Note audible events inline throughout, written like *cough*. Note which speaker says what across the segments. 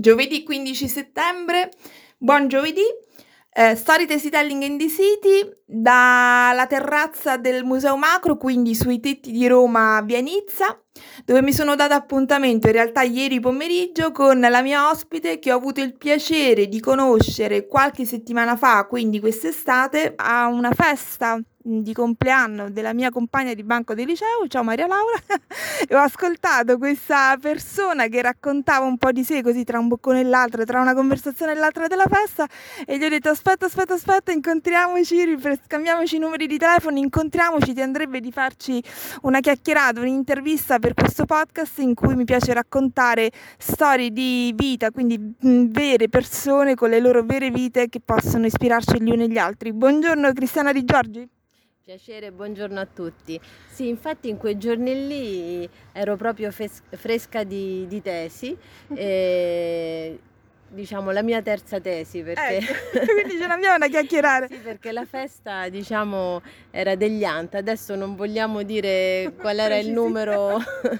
Speaker 1: Giovedì 15 settembre, buon giovedì. Eh, Story Tesitelling in the City dalla terrazza del Museo Macro, quindi sui tetti di Roma via Nizza, dove mi sono data appuntamento in realtà ieri pomeriggio con la mia ospite che ho avuto il piacere di conoscere qualche settimana fa, quindi quest'estate, a una festa di compleanno della mia compagna di banco di liceo, ciao Maria Laura, *laughs* e ho ascoltato questa persona che raccontava un po' di sé così tra un boccone e l'altro, tra una conversazione e l'altra della festa e gli ho detto aspetta, aspetta, aspetta, incontriamoci, scambiamoci i numeri di telefono, incontriamoci, ti andrebbe di farci una chiacchierata, un'intervista per questo podcast in cui mi piace raccontare storie di vita, quindi vere persone con le loro vere vite che possono ispirarci gli uni e gli altri. Buongiorno Cristiana Di Giorgi.
Speaker 2: Piacere, buongiorno a tutti. Sì, infatti in quei giorni lì ero proprio fes- fresca di, di tesi, *laughs* e, diciamo la mia terza tesi perché...
Speaker 1: Ecco, *laughs* quindi ce l'abbiamo da chiacchierare.
Speaker 2: sì, perché la festa diciamo era degli Anta, adesso non vogliamo dire qual era il numero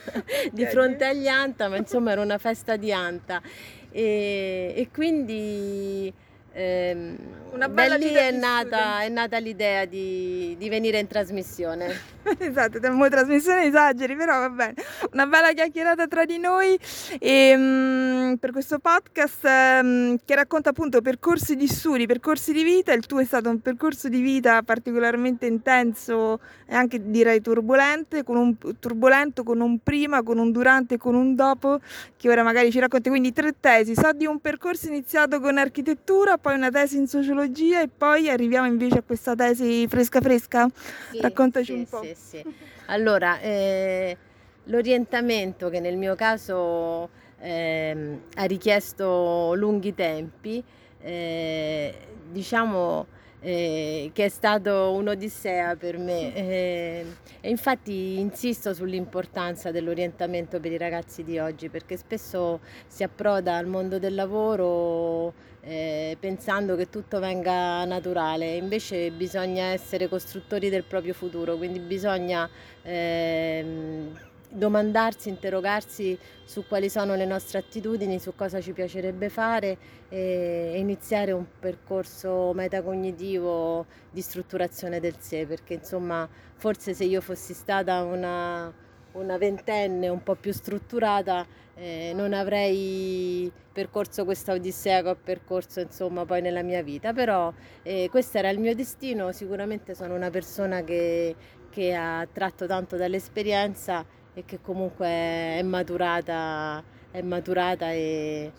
Speaker 2: *laughs* di fronte agli Anta, ma insomma era una festa di Anta e, e quindi Bella da lì è nata, è nata, l'idea di, di, venire in trasmissione. *laughs*
Speaker 1: esatto, siamo trasmissione esageri, però va bene. Una bella chiacchierata tra di noi e, um, per questo podcast um, che racconta appunto percorsi di studi, percorsi di vita. Il tuo è stato un percorso di vita particolarmente intenso e anche direi turbolente, con un, turbolento, con un prima, con un durante e con un dopo, che ora magari ci racconti. Quindi tre tesi. So di un percorso iniziato con architettura, poi una tesi in sociologia e poi arriviamo invece a questa tesi fresca fresca? Sì, Raccontaci
Speaker 2: sì,
Speaker 1: un po'.
Speaker 2: Sì, sì. Allora, eh, l'orientamento che nel mio caso eh, ha richiesto lunghi tempi, eh, diciamo eh, che è stato un'odissea per me eh, e infatti insisto sull'importanza dell'orientamento per i ragazzi di oggi perché spesso si approda al mondo del lavoro eh, pensando che tutto venga naturale, invece bisogna essere costruttori del proprio futuro, quindi bisogna ehm, domandarsi, interrogarsi su quali sono le nostre attitudini, su cosa ci piacerebbe fare e iniziare un percorso metacognitivo di strutturazione del sé, perché insomma forse se io fossi stata una, una ventenne un po' più strutturata eh, non avrei percorso questa odissea che ho percorso insomma poi nella mia vita, però eh, questo era il mio destino, sicuramente sono una persona che, che ha tratto tanto dall'esperienza e che comunque è maturata, è maturata e,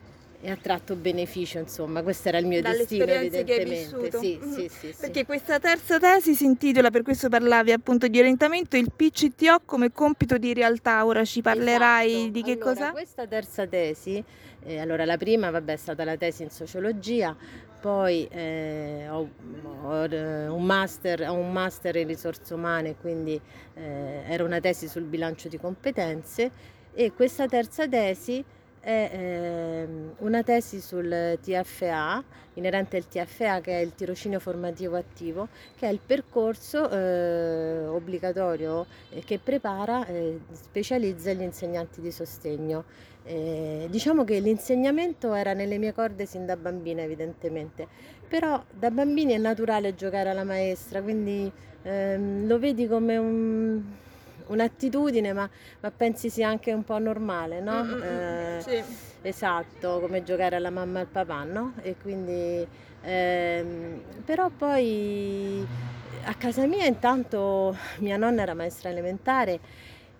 Speaker 2: e ha tratto beneficio, insomma, questo era il mio destino evidentemente.
Speaker 1: Sì, mm-hmm. sì, sì, Perché questa terza tesi si intitola, per questo parlavi appunto di orientamento, il PCTO come compito di realtà. Ora ci parlerai
Speaker 2: esatto.
Speaker 1: di che
Speaker 2: allora,
Speaker 1: cosa?
Speaker 2: Questa terza tesi, eh, allora la prima vabbè, è stata la tesi in sociologia, poi eh, ho, ho, un master, ho, un master, in risorse umane, quindi eh, era una tesi sul bilancio di competenze e questa terza tesi è eh, una tesi sul TFA, inerente al TFA che è il tirocinio formativo attivo, che è il percorso eh, obbligatorio che prepara e specializza gli insegnanti di sostegno. Eh, diciamo che l'insegnamento era nelle mie corde sin da bambina evidentemente, però da bambini è naturale giocare alla maestra, quindi ehm, lo vedi come un, un'attitudine, ma, ma, pensi sia anche un po' normale, no? Mm-hmm. Eh, sì. Esatto, come giocare alla mamma e al papà, no? E quindi, ehm, però poi a casa mia intanto mia nonna era maestra elementare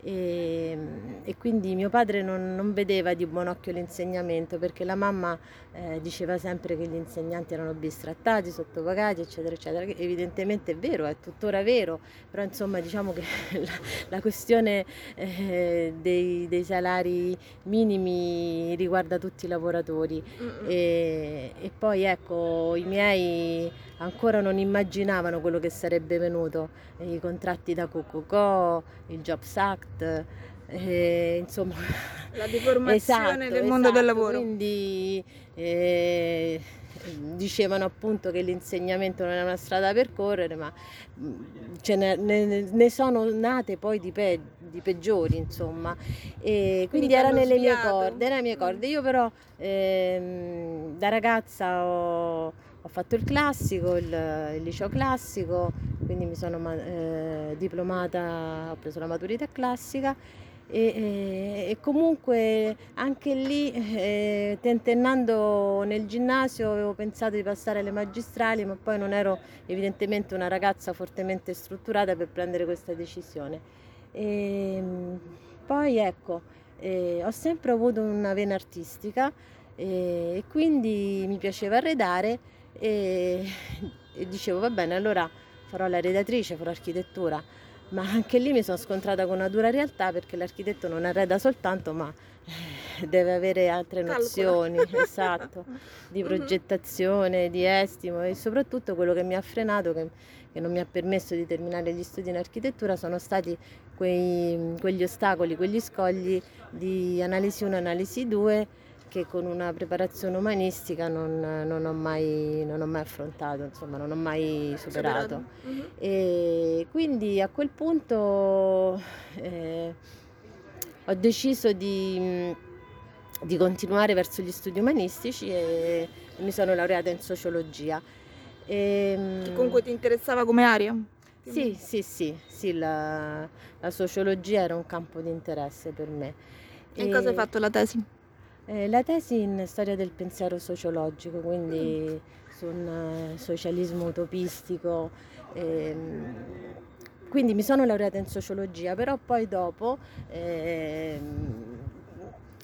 Speaker 2: e, e, quindi mio padre non, non, vedeva di buon occhio l'insegnamento perché la mamma eh, diceva sempre che gli insegnanti erano bistrattati, sottopagati, eccetera, eccetera. Che evidentemente è vero, è tuttora vero, però insomma diciamo che *laughs* la, la questione eh, dei, dei, salari minimi riguarda tutti i lavoratori e, e poi ecco i miei ancora non immaginavano quello che sarebbe venuto, i contratti da Cococò, il Jobs Act, eh, insomma...
Speaker 1: La deformazione esatto, del mondo esatto, del lavoro.
Speaker 2: Quindi eh, dicevano appunto che l'insegnamento non è una strada da percorrere, ma ne, ne, ne, sono nate poi di, pe, di peggiori, insomma. E quindi, quindi era nelle mie corde, nelle mie corde. Io però ehm, da ragazza ho, ho, fatto il classico, il, il, liceo classico, quindi mi sono eh, diplomata, ho preso la maturità classica e, e, comunque anche lì eh, tentennando nel ginnasio avevo pensato di passare alle magistrali ma poi non ero evidentemente una ragazza fortemente strutturata per prendere questa decisione. E, ehm, poi ecco eh, ho sempre avuto una vena artistica eh, e quindi mi piaceva arredare e, e dicevo va bene allora farò la redatrice farò architettura ma anche lì mi sono scontrata con una dura realtà perché l'architetto non arreda soltanto, ma eh, deve avere altre Calcola. nozioni, *laughs* esatto, di mhm. progettazione, di estimo e soprattutto quello che mi ha frenato, che, che, non mi ha permesso di terminare gli studi in architettura, sono stati quei, quegli ostacoli, quegli scogli di analisi 1, analisi 2 che con una preparazione umanistica non, non, ho, mai, non ho, mai, affrontato, insomma, non ho mai superato. Uh-huh. E quindi a quel punto eh, ho deciso di, di, continuare verso gli studi umanistici e mi sono laureata in sociologia.
Speaker 1: E, ehm, che comunque ti interessava come area?
Speaker 2: Sì, sì, sì, sì la, la, sociologia era un campo di interesse per me.
Speaker 1: E, e cosa hai fatto la tesi?
Speaker 2: Eh, la tesi in storia del pensiero sociologico, quindi su un eh, socialismo utopistico. Ehm, quindi mi sono laureata in sociologia, però poi dopo, ehm,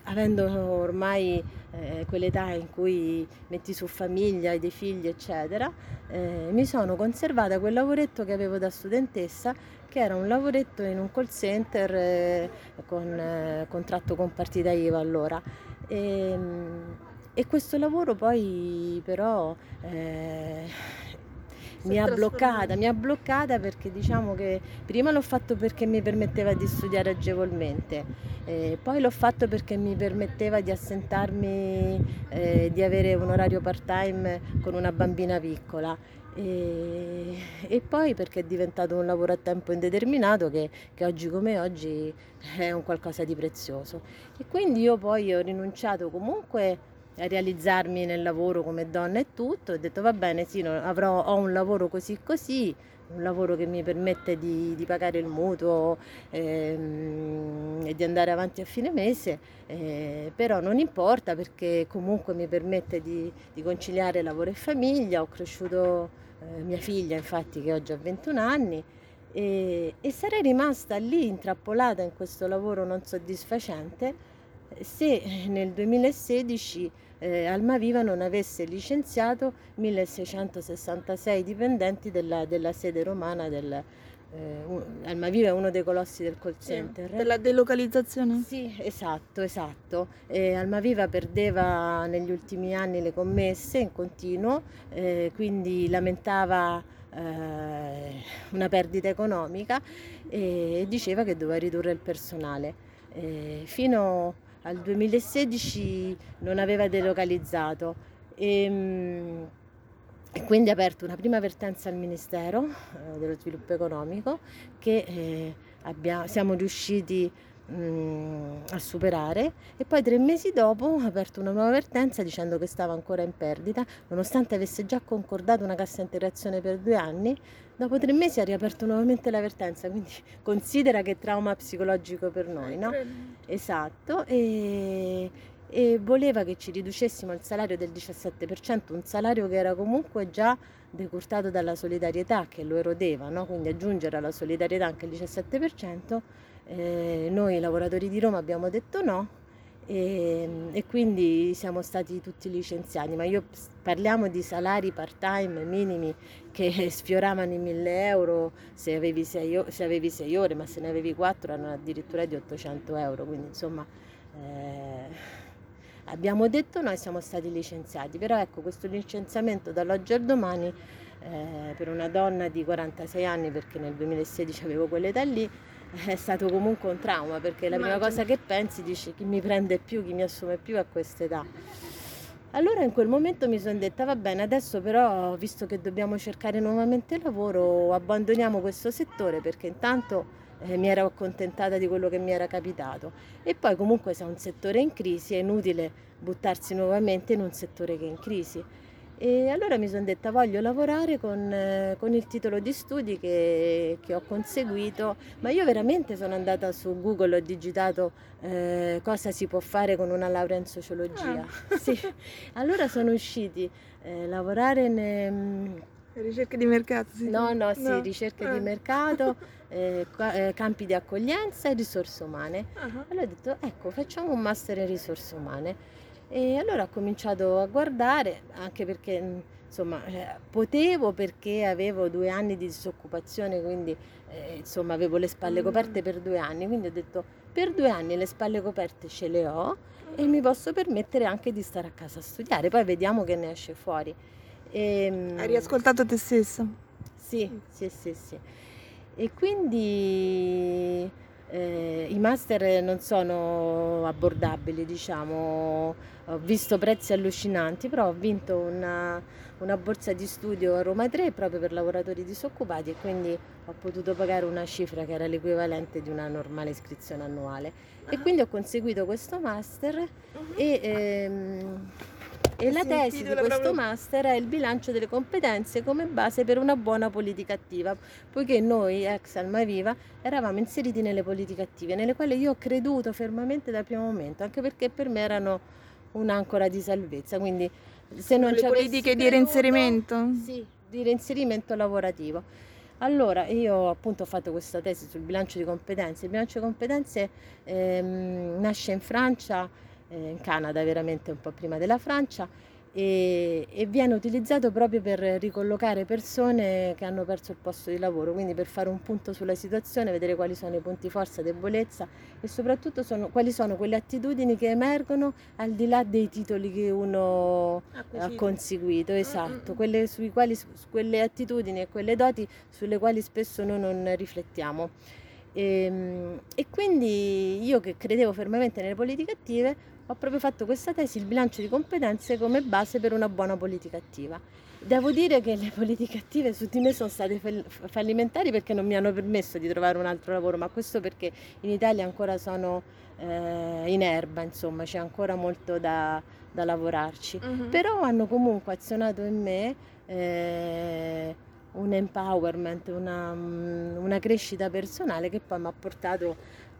Speaker 2: avendo ormai eh, quell'età in cui metti su famiglia, hai dei figli, eccetera, eh, mi sono conservata quel lavoretto che avevo da studentessa, che era un lavoretto in un call center eh, con eh, contratto con partita IVA allora. E, ehm, e questo lavoro poi però eh, mi ha bloccata, mi ha bloccata perché diciamo che prima l'ho fatto perché mi permetteva di studiare agevolmente, eh, poi l'ho fatto perché mi permetteva di assentarmi, eh, di avere un orario part time con una bambina piccola e, e, poi perché è diventato un lavoro a tempo indeterminato che, che, oggi come oggi è un qualcosa di prezioso. E quindi io poi ho rinunciato comunque a realizzarmi nel lavoro come donna e tutto, ho detto va bene, sì, avrò, ho un lavoro così così, un lavoro che mi permette di, di pagare il mutuo ehm, e di andare avanti a fine mese, eh, però non importa perché comunque mi permette di, di conciliare lavoro e famiglia, ho cresciuto eh, mia figlia infatti che oggi ha 21 anni e, e sarei rimasta lì intrappolata in questo lavoro non soddisfacente se nel 2016 eh, Almaviva non avesse licenziato 1666 dipendenti della, della sede romana del, eh, Almaviva è uno dei colossi del call center.
Speaker 1: Eh, della delocalizzazione?
Speaker 2: Sì, esatto, esatto. Eh, Almaviva perdeva negli ultimi anni le commesse in continuo, eh, quindi lamentava eh, una perdita economica e diceva che doveva ridurre il personale. Eh, fino al 2016 non aveva delocalizzato. E, ehm, e quindi ha aperto una prima vertenza al Ministero eh, dello Sviluppo Economico che eh, abbia, siamo riusciti mh, mm, a superare. E poi tre mesi dopo ha aperto una nuova vertenza dicendo che stava ancora in perdita, nonostante avesse già concordato una cassa integrazione per due anni, dopo tre mesi ha riaperto nuovamente la vertenza, quindi considera che trauma psicologico per noi, no? Esatto, e, e voleva che ci riducessimo il salario del 17%, un salario che era comunque già decurtato dalla solidarietà che lo erodeva, no? quindi aggiungere alla solidarietà anche il 17%, eh, noi lavoratori di Roma abbiamo detto no e, e, quindi siamo stati tutti licenziati, ma io parliamo di salari part time minimi che *laughs* sfioravano i 1000 euro se avevi 6 sei ore, ma se ne avevi 4 erano addirittura di 800 euro, quindi insomma... Eh, Abbiamo detto noi siamo stati licenziati, però ecco questo licenziamento dall'oggi al domani eh, per una donna di 46 anni, perché nel 2016 avevo quell'età lì, è stato comunque un trauma, perché la prima cosa che pensi dici chi mi prende più, chi mi assume più a questa età. Allora in quel momento mi sono detta, va bene, adesso però, visto che dobbiamo cercare nuovamente lavoro, abbandoniamo questo settore perché intanto eh, mi ero accontentata di quello che mi era capitato. E poi comunque se è un settore in crisi è inutile buttarsi nuovamente in un settore che è in crisi. E allora mi sono detta voglio lavorare con, eh, con il titolo di studi che, che, ho conseguito, ma io veramente sono andata su Google, ho digitato eh, cosa si può fare con una laurea in sociologia. Ah. Sì. *laughs* Allora sono usciti eh, lavorare in...
Speaker 1: Ricerche di mercato, sì.
Speaker 2: No, no, sì, no. ricerche ah. di mercato, *laughs* eh, eh, campi di accoglienza e risorse umane. Uh-huh. Allora ho detto, ecco, facciamo un master in risorse umane. E allora ho cominciato a guardare, anche perché insomma eh, potevo perché avevo due anni di disoccupazione, quindi eh, insomma avevo le spalle mm. coperte per due anni, quindi ho detto per due anni le spalle coperte ce le ho e mi posso permettere anche di stare a casa a studiare, poi vediamo che ne esce fuori.
Speaker 1: E, ehm, Hai riascoltato te stessa?
Speaker 2: Sì, sì, sì, sì. E quindi eh, I master non sono abbordabili, diciamo, ho visto prezzi allucinanti, però ho vinto una, una, borsa di studio a Roma 3 proprio per lavoratori disoccupati e quindi ho potuto pagare una cifra che era l'equivalente di una normale iscrizione annuale. E quindi ho conseguito questo master e... Ehm, e la tesi di questo proprio... master è il bilancio delle competenze come base per una buona politica attiva, poiché noi, ex Almaviva, eravamo inseriti nelle politiche attive, nelle quali io ho creduto fermamente dal primo momento, anche perché per me erano un'ancora di salvezza. Quindi
Speaker 1: se non c'è politiche creduto, di reinserimento?
Speaker 2: Sì, di reinserimento lavorativo. Allora, io appunto ho fatto questa tesi sul bilancio di competenze. Il bilancio di competenze ehm, nasce in Francia in Canada veramente un po' prima della Francia e, e, viene utilizzato proprio per ricollocare persone che hanno perso il posto di lavoro, quindi per fare un punto sulla situazione, vedere quali sono i punti forza, debolezza e soprattutto sono, quali sono quelle attitudini che emergono al di là dei titoli che uno ha conseguito, esatto, quelle, sui quali, quelle attitudini e quelle doti sulle quali spesso noi non riflettiamo. E, ehm, e quindi io che credevo fermamente nelle politiche attive ho proprio fatto questa tesi, il bilancio di competenze come base per una buona politica attiva. Devo dire che le *laughs* politiche attive su di me sono state fallimentari perché non mi hanno permesso di trovare un altro lavoro, ma questo perché in Italia ancora sono eh, in erba, insomma, c'è ancora molto da, da lavorarci. Uh-huh. Però hanno comunque azionato in me eh, un empowerment, una, una crescita personale che poi mi ha portato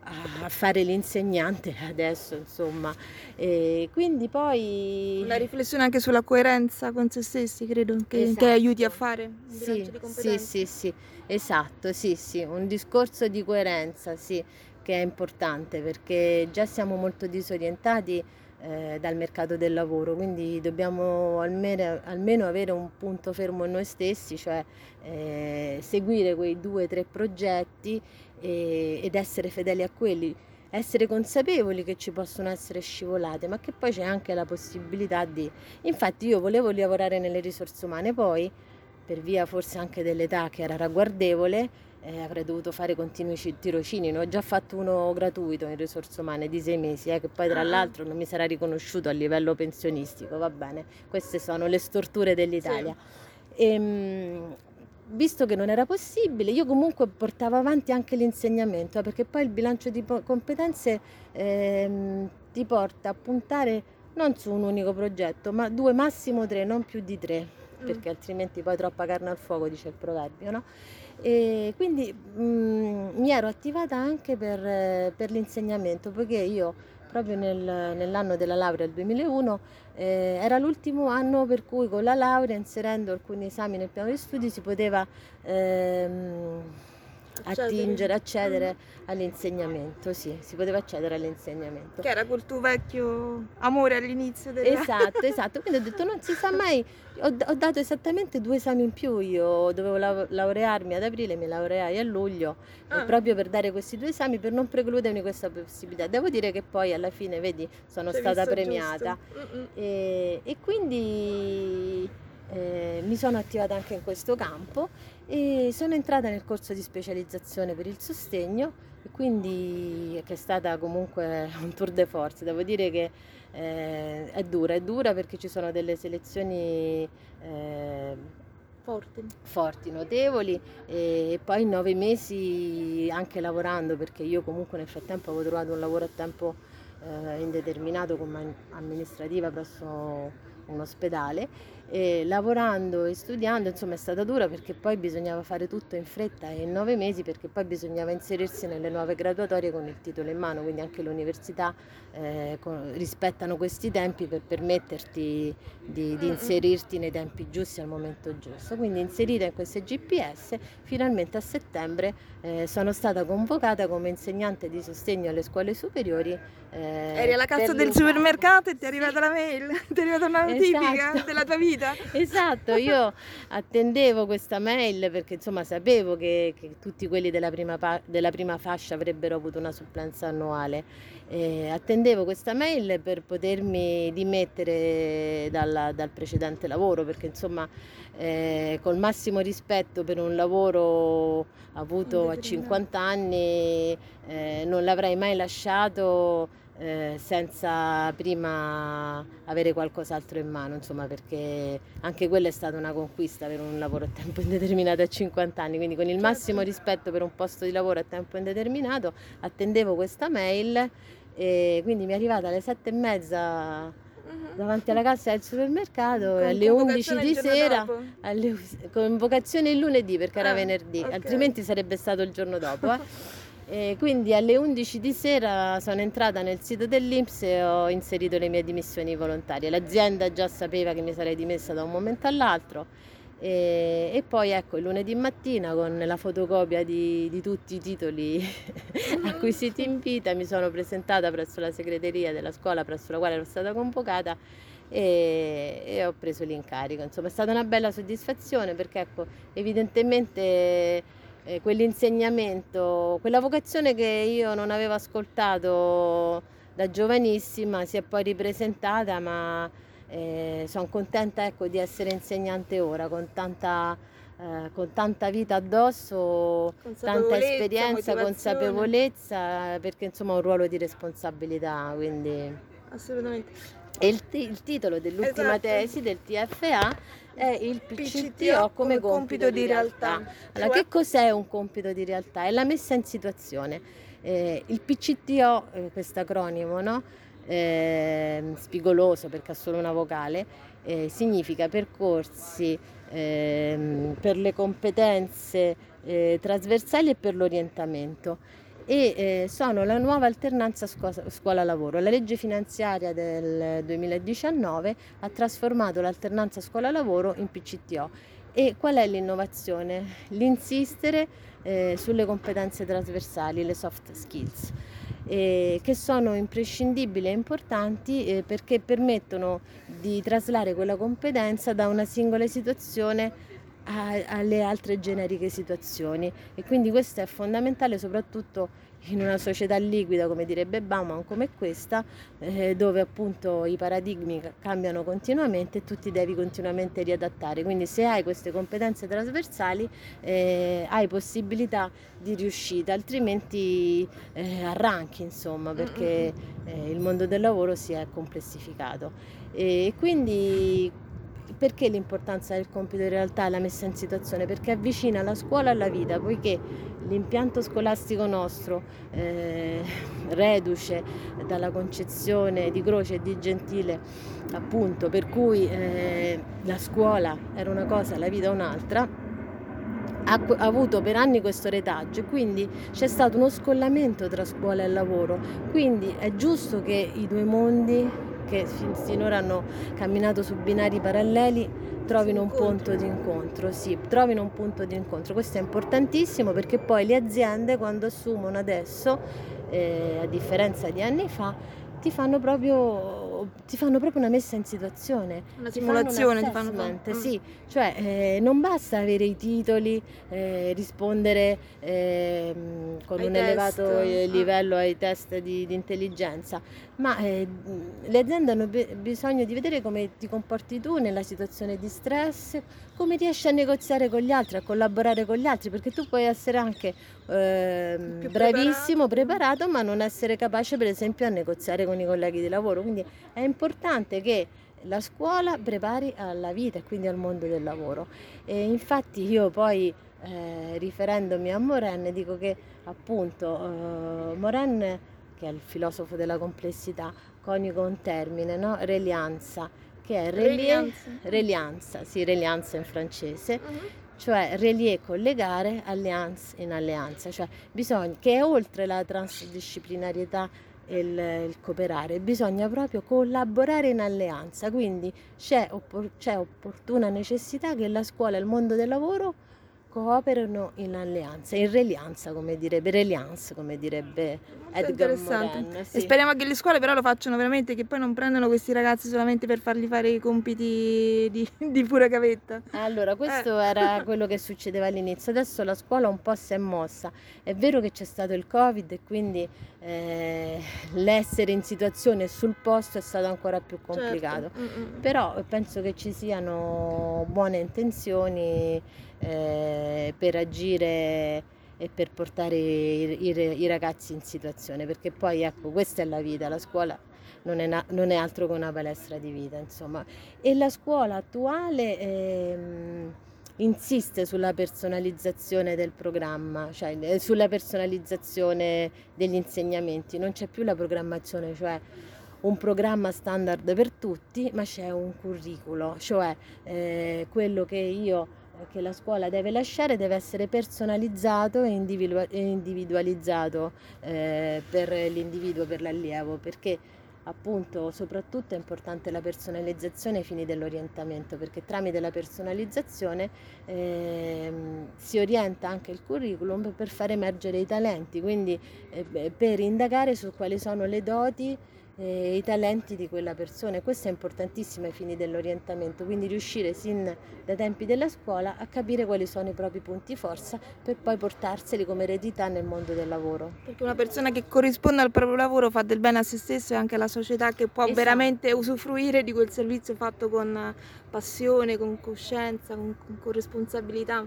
Speaker 2: a fare l'insegnante adesso, insomma. E quindi poi...
Speaker 1: Una riflessione anche sulla coerenza con se stessi, credo, che, esatto. che aiuti a fare.
Speaker 2: Sì, sì, sì, sì, esatto, sì, sì, un discorso di coerenza, sì, che è importante perché già siamo molto disorientati eh, dal mercato del lavoro, quindi dobbiamo almeno, almeno, avere un punto fermo in noi stessi, cioè eh, seguire quei due o tre progetti e, ed essere fedeli a quelli, essere consapevoli che ci possono essere scivolate, ma che poi c'è anche la possibilità di... Infatti io volevo lavorare nelle risorse umane, poi per via forse anche dell'età che era ragguardevole, eh, avrei dovuto fare continui tirocini, ne ho già fatto uno gratuito in risorse umane di sei mesi, eh, che poi tra ah. l'altro non mi sarà riconosciuto a livello pensionistico, va bene, queste sono le storture dell'Italia. Sì. E, ehm, visto che non era possibile, io comunque portavo avanti anche l'insegnamento, perché poi il bilancio di competenze ehm, ti porta a puntare non su un unico progetto, ma due, massimo tre, non più di tre, mm. perché altrimenti poi troppa carne al fuoco, dice il proverbio, no? E quindi mh, mm, mi ero attivata anche per, per l'insegnamento, poiché io proprio nel, nell'anno della laurea, il 2001, eh, era l'ultimo anno per cui con la laurea, inserendo alcuni esami nel piano di studi, si poteva ehm, attingere, accedere mm. all'insegnamento, sì, si poteva accedere all'insegnamento.
Speaker 1: Che era quel tuo vecchio amore all'inizio della...
Speaker 2: Esatto, *laughs* esatto, quindi ho detto non si sa mai, ho, ho dato esattamente due esami in più, io dovevo la- laurearmi ad aprile, mi laureai a luglio, ah. proprio per dare questi due esami, per non precludermi questa possibilità. Devo dire che poi alla fine, vedi, sono C'è stata premiata e, e quindi eh, mi sono attivata anche in questo campo e sono entrata nel corso di specializzazione per il sostegno e quindi che è stata comunque *laughs* un tour de force. Devo dire che eh, è dura, è dura perché ci sono delle selezioni eh,
Speaker 1: Forti.
Speaker 2: forti, notevoli e poi nove mesi anche lavorando perché io comunque nel frattempo avevo trovato un lavoro a tempo eh, indeterminato come amministrativa presso un ospedale e lavorando e studiando insomma è stata dura perché poi bisognava fare tutto in fretta e in nove mesi perché poi bisognava inserirsi nelle nuove graduatorie con il titolo in mano quindi anche le università eh, rispettano questi tempi per permetterti di, di, inserirti nei tempi giusti al momento giusto. Quindi inserita in queste GPS finalmente a settembre eh, sono stata convocata come insegnante di sostegno alle scuole superiori
Speaker 1: eh, eri alla cassa del supermercato e ti è arrivata la mail *laughs* ti è arrivata una notifica esatto. della tua vita vita. *laughs*
Speaker 2: Esatto, io attendevo questa mail perché insomma sapevo che, che tutti quelli della prima, della prima, fascia avrebbero avuto una supplenza annuale. E attendevo questa mail per potermi dimettere dal, dal precedente lavoro perché insomma eh, col massimo rispetto per un lavoro avuto a 50 anni eh, non l'avrei mai lasciato eh, senza prima avere qualcos'altro in mano, insomma, perché anche quella è stata una conquista per un lavoro a tempo *laughs* indeterminato a 50 anni, quindi con il massimo certo. rispetto per un posto di lavoro a tempo indeterminato attendevo questa mail e quindi mi è arrivata alle sette e mezza mhm. davanti alla cassa del supermercato con alle 11 di sera alle, con vocazione il lunedì perché ah, era venerdì okay. altrimenti sarebbe stato il giorno dopo eh. *laughs* E quindi alle 11 di sera sono entrata nel sito dell'Inps e ho inserito le mie dimissioni volontarie. L'azienda già sapeva che mi sarei dimessa da un momento all'altro e, e poi ecco il lunedì mattina con la fotocopia di, di tutti i titoli *laughs* acquisiti in vita mi sono presentata presso la segreteria della scuola presso la quale ero stata convocata e, e ho preso l'incarico. Insomma è stata una bella soddisfazione perché ecco evidentemente eh, quell'insegnamento, quella vocazione che io non avevo ascoltato da giovanissima si è poi ripresentata, ma eh, sono contenta ecco, di essere insegnante ora con tanta, eh, con tanta vita addosso, tanta esperienza, consapevolezza, perché insomma ho un ruolo di responsabilità. Quindi...
Speaker 1: Assolutamente.
Speaker 2: E il, t- il titolo dell'ultima esatto. tesi del TFA è il PCTO come, come compito, di realtà. realtà. Allora, cioè... che cos'è un compito di realtà? È la messa in situazione. Eh, il PCTO, eh, questo acronimo, no? eh, spigoloso perché ha solo una vocale, eh, significa percorsi ehm, per le competenze eh, trasversali e per l'orientamento e eh, sono la nuova alternanza scuola-lavoro. La legge finanziaria del 2019 ha trasformato l'alternanza scuola-lavoro in PCTO. E qual è l'innovazione? L'insistere eh, sulle competenze trasversali, le soft skills, eh, che sono imprescindibili e importanti eh, perché permettono di traslare quella competenza da una singola situazione alle altre generiche situazioni. E quindi questo è fondamentale soprattutto in una società liquida come direbbe Bauman come questa eh, dove appunto i paradigmi cambiano continuamente e tu ti devi continuamente riadattare. Quindi se hai queste competenze trasversali eh, hai possibilità di riuscita altrimenti eh, arranchi insomma perché eh, il mondo del lavoro si è complessificato. E quindi perché l'importanza del compito in realtà è la messa in situazione? Perché avvicina la scuola alla vita, poiché l'impianto scolastico nostro, eh, reduce dalla concezione di Croce e di Gentile, appunto, per cui eh, la scuola era una cosa, la vita un'altra, ha avuto per anni questo retaggio e quindi c'è stato uno scollamento tra scuola e lavoro. Quindi è giusto che i due mondi che finora hanno camminato su binari paralleli trovino un punto di incontro, sì, trovino un punto di incontro. Questo è importantissimo perché poi le aziende quando assumono adesso, eh, a differenza di anni fa, ti fanno proprio ti fanno proprio una messa in situazione.
Speaker 1: Una simulazione
Speaker 2: ti fanno, ti fanno Sì, cioè eh, non basta avere i titoli, eh, rispondere eh, con ai un test. elevato eh, ah. livello ai test di, di intelligenza, ma eh, le aziende hanno be- bisogno di vedere come ti comporti tu nella situazione di stress, come riesci a negoziare con gli altri, a collaborare con gli altri, perché tu puoi essere anche ehm, bravissimo, preparato. preparato, ma non essere capace per esempio a negoziare con i colleghi di lavoro. Quindi è importante che la scuola prepari alla vita e quindi al mondo del lavoro. E infatti io poi eh, riferendomi a Moren dico che appunto eh, Moren che è il filosofo della complessità coniuga un termine, no? relianza, che è relie, relianza, sì, relianza in francese, uh-huh. cioè relier collegare, alliance in alleanza, cioè bisogna, che è oltre la transdisciplinarietà il, il, cooperare, bisogna proprio collaborare in alleanza, quindi c'è, oppor- c'è opportuna necessità che la scuola e il mondo del lavoro cooperano in alleanza, in relianza come direbbe, reliance come direbbe Edgar Morin.
Speaker 1: Sì. E speriamo che le scuole però lo facciano veramente, che poi non prendano questi ragazzi solamente per fargli fare i compiti di, *laughs* di pura gavetta.
Speaker 2: Allora, questo eh. era quello che succedeva all'inizio, adesso la scuola un po' si è mossa. È vero che c'è stato il Covid e quindi eh, l'essere in situazione sul posto è stato ancora più certo. complicato, certo. però penso che ci siano buone intenzioni eh, per agire e per portare i, i, i, ragazzi in situazione, perché poi ecco, questa è la vita, la scuola non è, na, non è altro che una palestra di vita, insomma. E la scuola attuale ehm, insiste sulla personalizzazione del programma, cioè eh, sulla personalizzazione degli insegnamenti, non c'è più la programmazione, cioè un programma standard per tutti, ma c'è un curriculo, cioè eh, quello che io che la scuola deve lasciare deve essere personalizzato e individualizzato eh, per l'individuo, per l'allievo, perché appunto soprattutto è importante la personalizzazione ai fini dell'orientamento, perché tramite la personalizzazione eh, si orienta anche il curriculum per far emergere i talenti, quindi eh, per indagare su quali sono le doti eh, i talenti di quella persona e questo è importantissimo ai fini dell'orientamento, quindi riuscire sin dai tempi della scuola a capire quali sono i propri punti forza per poi portarseli come eredità nel mondo del lavoro.
Speaker 1: Perché una persona che corrisponde al proprio lavoro fa del bene a se stesso e anche alla società che può esatto. veramente usufruire di quel servizio fatto con passione, con coscienza, con, con responsabilità.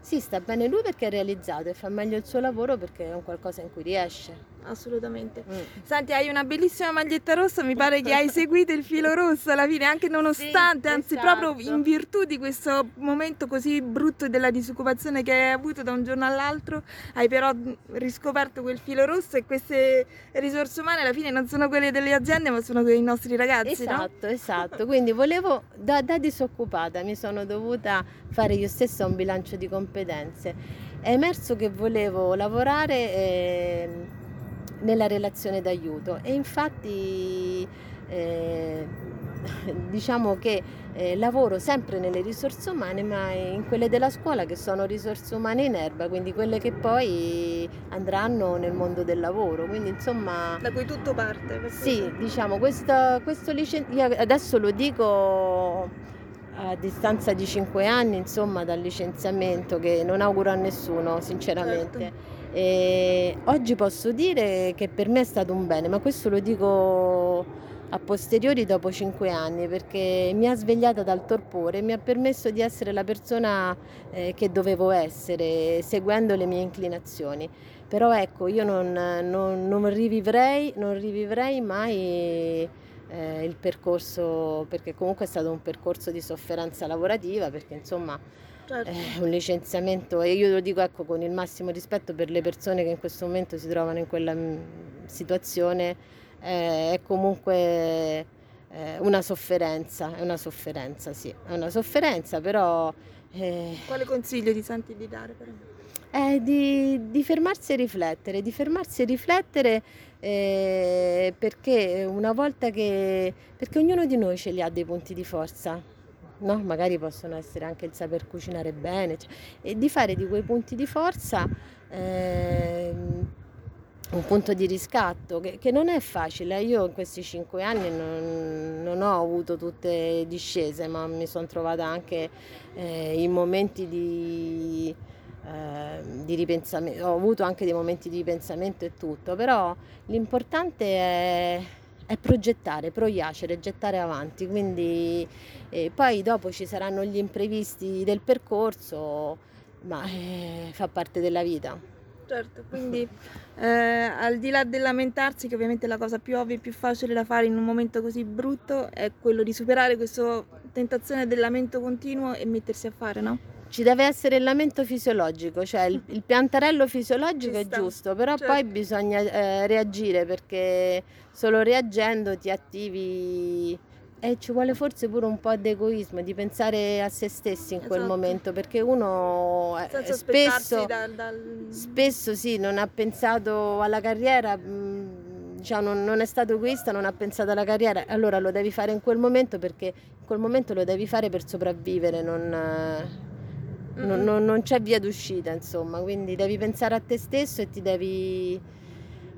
Speaker 2: Sì, sta bene lui perché è realizzato e fa meglio il suo lavoro perché è un qualcosa in cui riesce
Speaker 1: assolutamente. Mm. Senti, hai una bellissima maglietta rossa, mi pare che hai seguito il filo rosso alla fine, anche nonostante, sì, anzi esatto. proprio in virtù di questo momento così brutto della disoccupazione che hai avuto da un giorno all'altro, hai però riscoperto quel filo rosso e queste risorse umane alla fine non sono quelle delle aziende ma sono quei nostri ragazzi.
Speaker 2: Esatto,
Speaker 1: no?
Speaker 2: esatto. Quindi volevo, da, da disoccupata mi sono dovuta fare io stessa un bilancio di competenze. È emerso che volevo lavorare... Eh, nella relazione d'aiuto. E infatti eh, *laughs* diciamo che eh, lavoro sempre nelle risorse umane ma in quelle della scuola che sono risorse umane in erba quindi quelle che poi andranno nel mondo del lavoro. Quindi insomma
Speaker 1: da cui tutto parte
Speaker 2: sì diciamo questo, questo licenziamento adesso lo dico a distanza di 5 anni insomma dal licenziamento che non auguro a nessuno sinceramente certo. E oggi posso dire che per me è stato un bene, ma questo lo dico a posteriori dopo cinque anni perché mi ha svegliata dal torpore e mi ha permesso di essere la persona eh, che dovevo essere seguendo le mie inclinazioni. Però ecco, io non, non, non rivivrei, non rivivrei mai eh, il percorso, perché comunque è stato un percorso di sofferenza lavorativa, perché insomma certo. è un licenziamento e io lo dico ecco, con il massimo rispetto per le persone che in questo momento si trovano in quella mm, situazione, eh, è comunque eh, una sofferenza, è una sofferenza, sì, è una sofferenza, però...
Speaker 1: Eh, Quale consiglio ti senti di dare però?
Speaker 2: È di, di, fermarsi e riflettere, di fermarsi e riflettere eh, perché una volta che... perché ognuno di noi ce li ha dei punti di forza, no? magari possono essere anche il saper cucinare bene, cioè, e di fare di quei punti di forza eh, un punto di riscatto che, che, non è facile. Io in questi cinque anni non, non ho avuto tutte discese, ma mi sono trovata anche eh, in momenti di, eh, di ripensamento, ho avuto anche dei momenti di ripensamento e tutto, però l'importante è è progettare, proiacere, gettare avanti, quindi eh, poi dopo ci saranno gli imprevisti del percorso, ma eh, fa parte della vita.
Speaker 1: Certo, quindi eh, al di là del lamentarsi, che ovviamente è la cosa più ovvia e più facile da fare in un momento così brutto, è quello di superare questa tentazione del lamento continuo e mettersi a fare, no?
Speaker 2: Ci deve essere il lamento fisiologico, cioè il, il piantarello fisiologico è giusto, però
Speaker 1: certo.
Speaker 2: poi bisogna eh, reagire perché solo reagendo ti attivi e ci vuole forse pure un po' di egoismo, di pensare a se stessi in quel
Speaker 1: Esatto.
Speaker 2: momento, perché uno eh, spesso,
Speaker 1: dal, dal...
Speaker 2: spesso sì, non ha pensato alla carriera, diciamo, non, non è stato egoista, non ha pensato alla carriera, allora lo devi fare in quel momento perché in quel momento lo devi fare per sopravvivere, non, non-
Speaker 1: Mm-mm.
Speaker 2: non- non c'è via d'uscita, insomma, quindi devi pensare a te stesso e ti devi,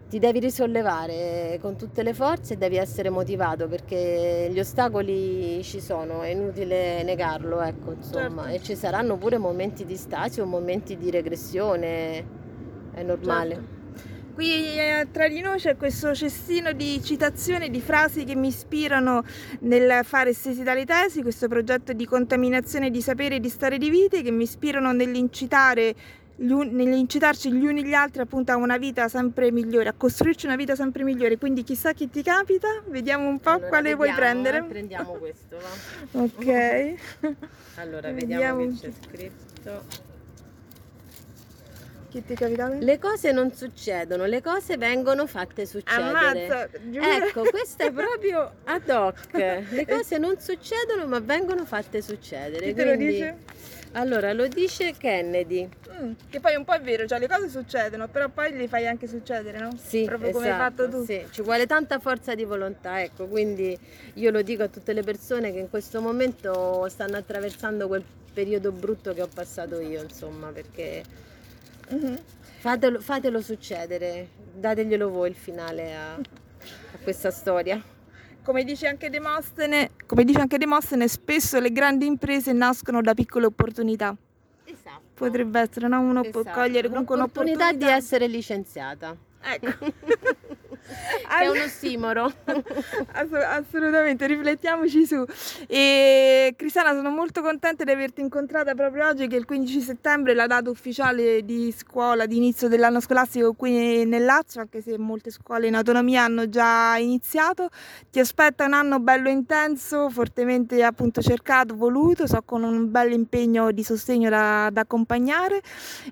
Speaker 2: ti devi risollevare con tutte le forze e devi essere motivato perché gli ostacoli ci sono, è inutile negarlo, ecco, insomma,
Speaker 1: Certo.
Speaker 2: e ci saranno pure momenti di stasi o momenti di regressione, è normale.
Speaker 1: Certo. Qui eh, tra di noi c'è questo cestino di citazioni, di frasi che mi ispirano nel fare stesi dalle tesi, questo progetto di contaminazione di sapere e di storie di vite che mi ispirano nell'incitare un- nell'incitarci gli uni gli altri appunto a una vita sempre migliore, a costruirci una vita sempre migliore. Quindi chissà che ti capita, vediamo un po'
Speaker 2: Allora,
Speaker 1: quale vuoi
Speaker 2: vediamo,
Speaker 1: prendere.
Speaker 2: eh, prendiamo questo, va. *laughs*
Speaker 1: Ok.
Speaker 2: Allora,
Speaker 1: Vediamo. *laughs*
Speaker 2: vediamo che c'è scritto.
Speaker 1: Ti capita?
Speaker 2: Le cose non succedono, le cose vengono fatte succedere.
Speaker 1: Ammazza, giuro.
Speaker 2: Ecco, questo è proprio ad hoc. *laughs* Le cose non succedono, ma vengono fatte succedere.
Speaker 1: Chi te lo
Speaker 2: Quindi-
Speaker 1: dice?
Speaker 2: Allora, lo dice Kennedy.
Speaker 1: Mm, che poi un po' è vero, cioè le cose succedono, però poi le fai anche succedere, no?
Speaker 2: Sì,
Speaker 1: Proprio come hai
Speaker 2: esatto,
Speaker 1: fatto tu.
Speaker 2: sì. Ci vuole tanta forza di volontà, ecco, quindi io lo dico a tutte le persone che in questo momento stanno attraversando quel periodo brutto che ho passato io, insomma, perché
Speaker 1: Mhm.
Speaker 2: fatelo, fatelo succedere, dateglielo voi il finale a, a questa storia.
Speaker 1: Come dice anche Demostene, come dice anche Demostene, spesso le grandi imprese nascono da piccole opportunità.
Speaker 2: Esatto.
Speaker 1: Potrebbe essere, no? Uno può
Speaker 2: Esatto,
Speaker 1: cogliere comunque
Speaker 2: l'opportunità
Speaker 1: un'opportunità.
Speaker 2: di essere licenziata.
Speaker 1: Ecco. *laughs*
Speaker 2: è un ossimoro. *laughs*
Speaker 1: Ass- assolutamente, riflettiamoci su. E Cristiana, sono molto contenta di averti incontrata proprio oggi, che il 15 settembre è la data ufficiale di scuola, di inizio dell'anno scolastico qui nel Lazio, anche se molte scuole in autonomia hanno già iniziato. Ti aspetta un anno bello intenso, fortemente appunto cercato, voluto, so con un bel impegno di sostegno da, da accompagnare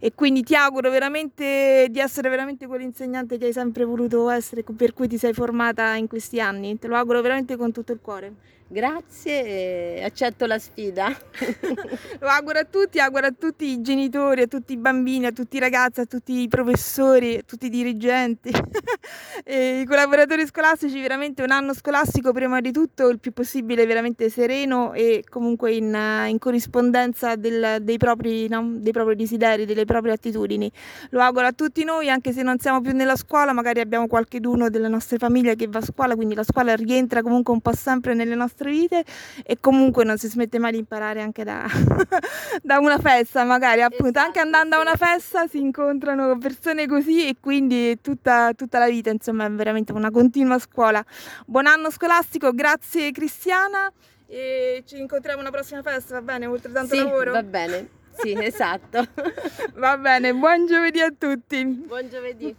Speaker 1: e quindi ti auguro veramente di essere veramente quell'insegnante che hai sempre voluto essere, per cui ti sei formata in questi anni. Te lo auguro veramente con tutto il cuore.
Speaker 2: Grazie accetto la sfida. *laughs*
Speaker 1: Lo auguro a tutti, auguro a tutti i genitori, a tutti i bambini, a tutti i ragazzi, a tutti i professori, a tutti i dirigenti *laughs* i collaboratori scolastici, veramente un anno scolastico prima di tutto il più possibile veramente sereno e comunque in, in corrispondenza del- dei, propri, no, dei propri desideri, delle proprie attitudini. Lo auguro a tutti noi, anche se non siamo più nella scuola, magari abbiamo qualcheduno delle nostre famiglie che va a scuola, quindi la scuola rientra comunque un po' sempre nelle nostre vite e comunque non si smette mai di imparare anche da, *laughs* da una festa, magari appunto anche
Speaker 2: Esatto,
Speaker 1: andando a
Speaker 2: sì.
Speaker 1: una festa si incontrano persone così e quindi tutta, tutta la vita, insomma, è veramente una continua scuola. Buon anno scolastico, grazie Cristiana e ci incontriamo alla prossima festa, va bene? Oltre tanto
Speaker 2: sì,
Speaker 1: lavoro?
Speaker 2: va bene. Sì, esatto. *laughs*
Speaker 1: Va bene, buon giovedì a tutti.
Speaker 2: Buon giovedì.